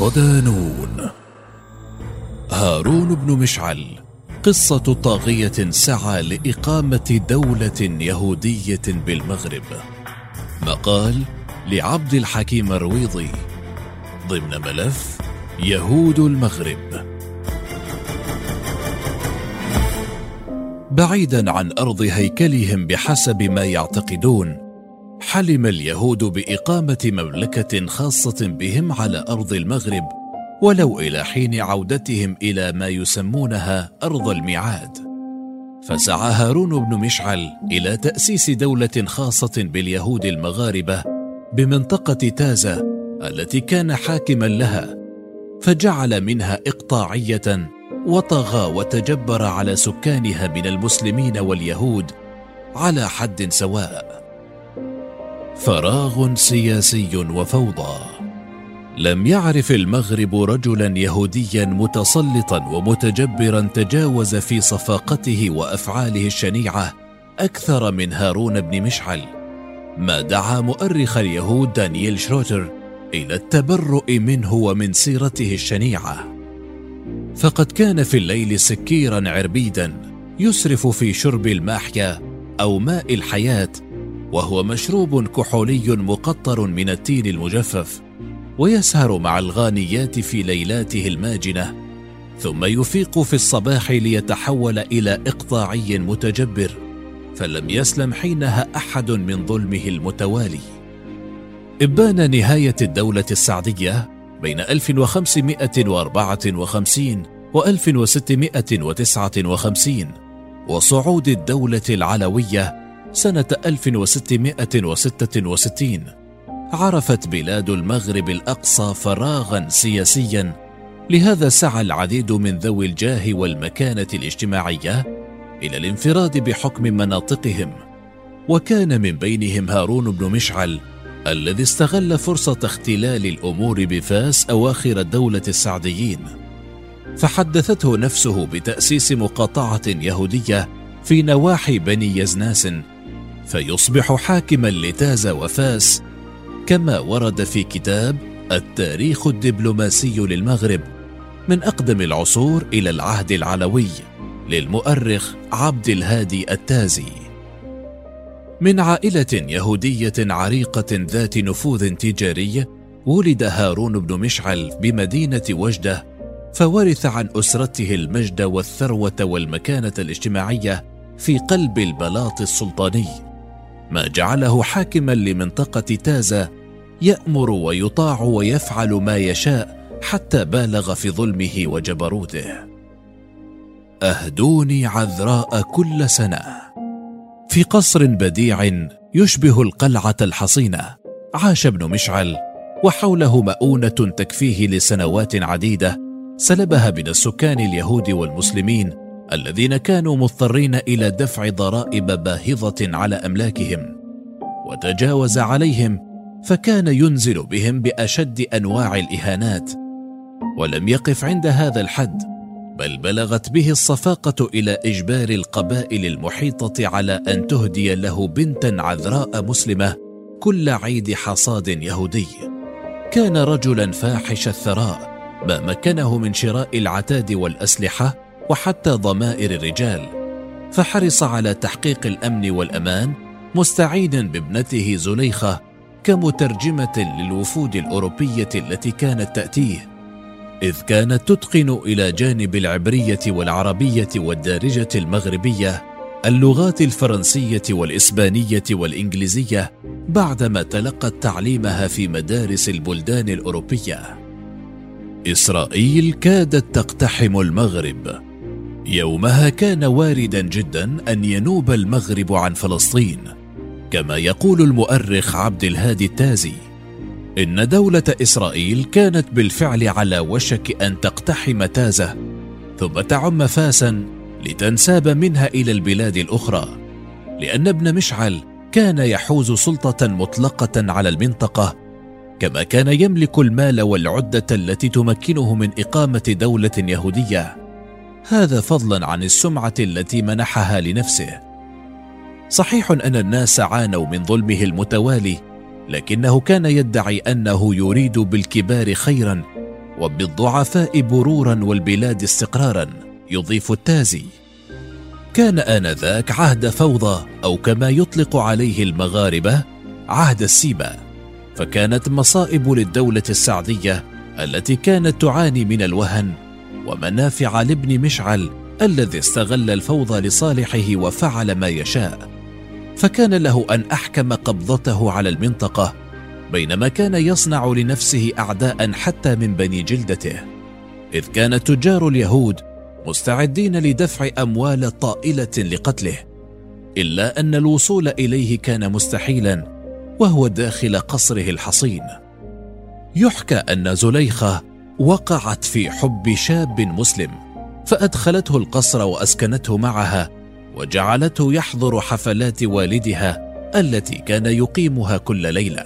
ودانون هارون بن مشعل قصة طاغية سعى لإقامة دولة يهودية بالمغرب. مقال لعبد الحكيم الرويضي ضمن ملف يهود المغرب. بعيدا عن أرض هيكلهم بحسب ما يعتقدون حلم اليهود بإقامة مملكة خاصة بهم على أرض المغرب ولو إلى حين عودتهم إلى ما يسمونها أرض الميعاد. فسعى هارون بن مشعل إلى تأسيس دولة خاصة باليهود المغاربة بمنطقة تازة التي كان حاكما لها فجعل منها إقطاعية وطغى وتجبر على سكانها من المسلمين واليهود على حد سواء. فراغ سياسي وفوضى. لم يعرف المغرب رجلا يهوديا متسلطا ومتجبرا تجاوز في صفاقته وأفعاله الشنيعة أكثر من هارون بن مشعل. ما دعا مؤرخ اليهود دانييل شروتر إلى التبرؤ منه ومن سيرته الشنيعة. فقد كان في الليل سكيرا عربيدا يسرف في شرب الماحيا أو ماء الحياة وهو مشروب كحولي مقطر من التين المجفف ويسهر مع الغانيات في ليلاته الماجنة ثم يفيق في الصباح ليتحول إلى إقطاعي متجبر فلم يسلم حينها أحد من ظلمه المتوالي. إبان نهاية الدولة السعدية بين 1554 و 1659 وصعود الدولة العلوية سنة 1666 عرفت بلاد المغرب الأقصى فراغا سياسيا. لهذا سعى العديد من ذوي الجاه والمكانة الاجتماعية إلى الانفراد بحكم مناطقهم. وكان من بينهم هارون بن مشعل الذي استغل فرصة اختلال الأمور بفاس أواخر الدولة السعديين. فحدثته نفسه بتأسيس مقاطعة يهودية في نواحي بني يزناس فيصبح حاكما لتاز وفاس كما ورد في كتاب التاريخ الدبلوماسي للمغرب من أقدم العصور إلى العهد العلوي للمؤرخ عبد الهادي التازي. من عائلة يهودية عريقة ذات نفوذ تجاري ولد هارون بن مشعل بمدينة وجدة فورث عن أسرته المجد والثروة والمكانة الاجتماعية في قلب البلاط السلطاني. ما جعله حاكما لمنطقة تازا يأمر ويطاع ويفعل ما يشاء حتى بالغ في ظلمه وجبروته. أهدوني عذراء كل سنة. في قصر بديع يشبه القلعة الحصينة عاش ابن مشعل وحوله مؤونة تكفيه لسنوات عديدة سلبها من السكان اليهود والمسلمين الذين كانوا مضطرين إلى دفع ضرائب باهظة على أملاكهم وتجاوز عليهم فكان ينزل بهم بأشد أنواع الإهانات ولم يقف عند هذا الحد بل بلغت به الصفاقة إلى إجبار القبائل المحيطة على أن تهدي له بنتا عذراء مسلمة كل عيد حصاد يهودي. كان رجلا فاحش الثراء ما مكنه من شراء العتاد والأسلحة وحتى ضمائر الرجال فحرص على تحقيق الأمن والأمان مستعينا بابنته زليخة كمترجمة للوفود الأوروبية التي كانت تأتيه إذ كانت تتقن إلى جانب العبرية والعربية والدارجة المغربية اللغات الفرنسية والإسبانية والإنجليزية بعدما تلقت تعليمها في مدارس البلدان الأوروبية. إسرائيل كادت تقتحم المغرب. يومها كان واردا جدا أن ينوب المغرب عن فلسطين، كما يقول المؤرخ عبد الهادي التازي: إن دولة إسرائيل كانت بالفعل على وشك أن تقتحم تازة ثم تعم فاسا لتنساب منها إلى البلاد الأخرى لأن ابن مشعل كان يحوز سلطة مطلقة على المنطقة كما كان يملك المال والعدة التي تمكنه من إقامة دولة يهودية. هذا فضلا عن السمعة التي منحها لنفسه. صحيح أن الناس عانوا من ظلمه المتوالي لكنه كان يدعي أنه يريد بالكبار خيرا وبالضعفاء برورا والبلاد استقرارا يضيف التازي. كان آنذاك عهد فوضى أو كما يطلق عليه المغاربة عهد السيبة فكانت مصائب للدولة السعدية التي كانت تعاني من الوهن ومنافع لابن مشعل الذي استغل الفوضى لصالحه وفعل ما يشاء. فكان له أن أحكم قبضته على المنطقة بينما كان يصنع لنفسه اعداء حتى من بني جلدته. إذ كان تجار اليهود مستعدين لدفع أموال طائلة لقتله إلا أن الوصول إليه كان مستحيلا وهو داخل قصره الحصين. يحكى أن زليخة وقعت في حب شاب مسلم فأدخلته القصر وأسكنته معها وجعلته يحضر حفلات والدها التي كان يقيمها كل ليلة.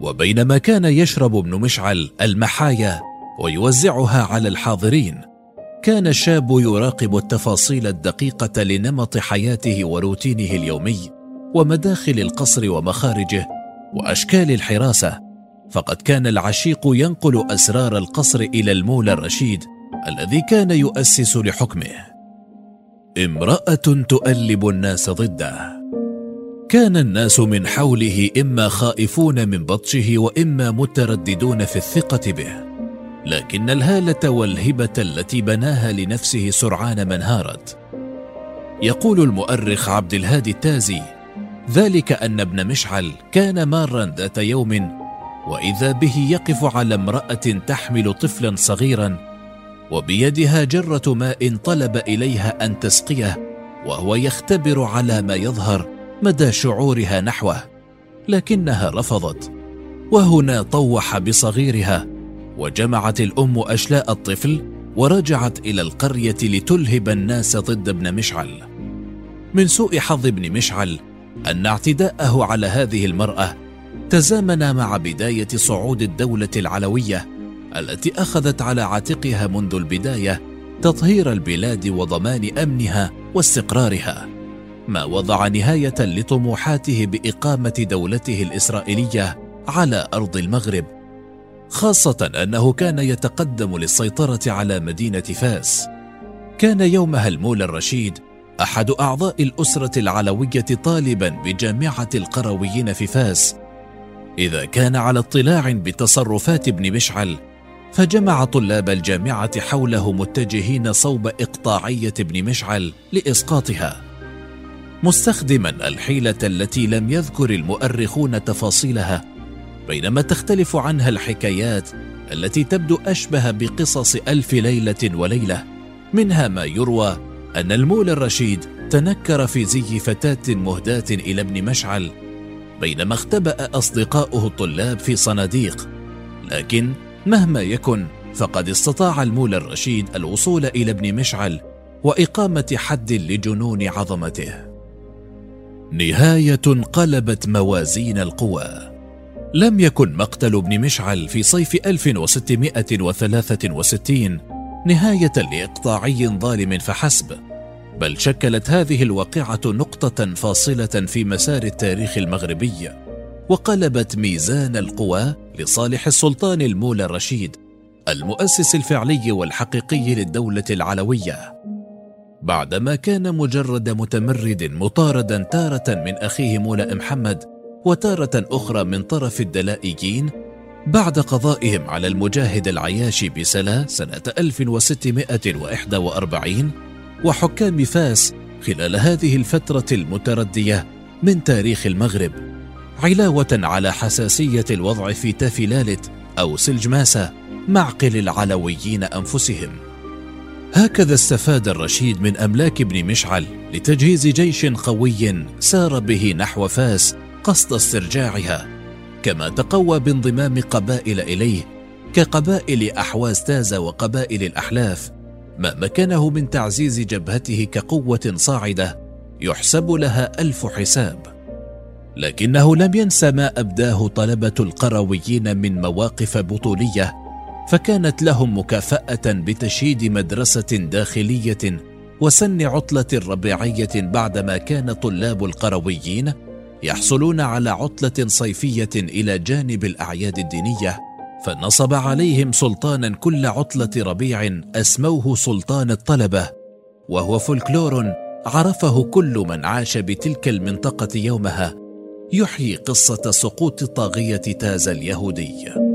وبينما كان يشرب ابن مشعل المحايا ويوزعها على الحاضرين كان الشاب يراقب التفاصيل الدقيقة لنمط حياته وروتينه اليومي ومداخل القصر ومخارجه وأشكال الحراسة فقد كان العشيق ينقل أسرار القصر إلى المولى الرشيد الذي كان يؤسس لحكمه. امرأة تؤلب الناس ضده. كان الناس من حوله إما خائفون من بطشه وإما مترددون في الثقة به لكن الهالة والهبة التي بناها لنفسه سرعان ما انهارت. يقول المؤرخ عبد الهادي التازي ذلك أن ابن مشعل كان مارا ذات يوم وإذا به يقف على امرأة تحمل طفلا صغيرا وبيدها جرة ماء طلب إليها أن تسقيه وهو يختبر على ما يظهر مدى شعورها نحوه لكنها رفضت. وهنا طوح بصغيرها وجمعت الأم أشلاء الطفل ورجعت إلى القرية لتلهب الناس ضد ابن مشعل. من سوء حظ ابن مشعل أن اعتداءه على هذه المرأة تزامن مع بداية صعود الدولة العلوية التي أخذت على عاتقها منذ البداية تطهير البلاد وضمان أمنها واستقرارها ما وضع نهاية لطموحاته بإقامة دولته الإسرائيلية على أرض المغرب خاصة أنه كان يتقدم للسيطرة على مدينة فاس. كان يومها المولى الرشيد أحد أعضاء الأسرة العلوية طالبا بجامعة القرويين في فاس إذا كان على اطلاع بتصرفات ابن مشعل فجمع طلاب الجامعة حوله متجهين صوب إقطاعية ابن مشعل لإسقاطها مستخدما الحيلة التي لم يذكر المؤرخون تفاصيلها بينما تختلف عنها الحكايات التي تبدو أشبه بقصص ألف ليلة وليلة منها ما يروى أن المولى الرشيد تنكر في زي فتاة مهداة إلى ابن مشعل بينما اختبأ أصدقاؤه الطلاب في صناديق. لكن مهما يكن فقد استطاع المولى الرشيد الوصول إلى ابن مشعل وإقامة حد لجنون عظمته. نهاية قلبت موازين القوى. لم يكن مقتل ابن مشعل في صيف 1663 نهاية لإقطاعي ظالم فحسب. بل شكلت هذه الواقعة نقطة فاصلة في مسار التاريخ المغربي وقلبت ميزان القوى لصالح السلطان المولى الرشيد المؤسس الفعلي والحقيقي للدولة العلوية. بعدما كان مجرد متمرد مطاردا تارة من أخيه مولى محمد وتارة أخرى من طرف الدلائيين بعد قضائهم على المجاهد العياشي بسلا سنة 1641 وحكام فاس خلال هذه الفترة المتردية من تاريخ المغرب علاوة على حساسية الوضع في تافلالت أو سلجماسة معقل العلويين أنفسهم. هكذا استفاد الرشيد من أملاك ابن مشعل لتجهيز جيش قوي سار به نحو فاس قصد استرجاعها كما تقوى بانضمام قبائل إليه كقبائل أحواز تازة وقبائل الأحلاف ما مكنه من تعزيز جبهته كقوة صاعدة يحسب لها ألف حساب. لكنه لم ينس ما أبداه طلبة القرويين من مواقف بطولية فكانت لهم مكافأة بتشييد مدرسة داخلية وسن عطلة ربيعية بعدما كان طلاب القرويين يحصلون على عطلة صيفية إلى جانب الأعياد الدينية. فنصب عليهم سلطانا كل عطلة ربيع أسموه سلطان الطلبة وهو فولكلور عرفه كل من عاش بتلك المنطقة يومها. يحيي قصة سقوط طاغية تاز اليهودي.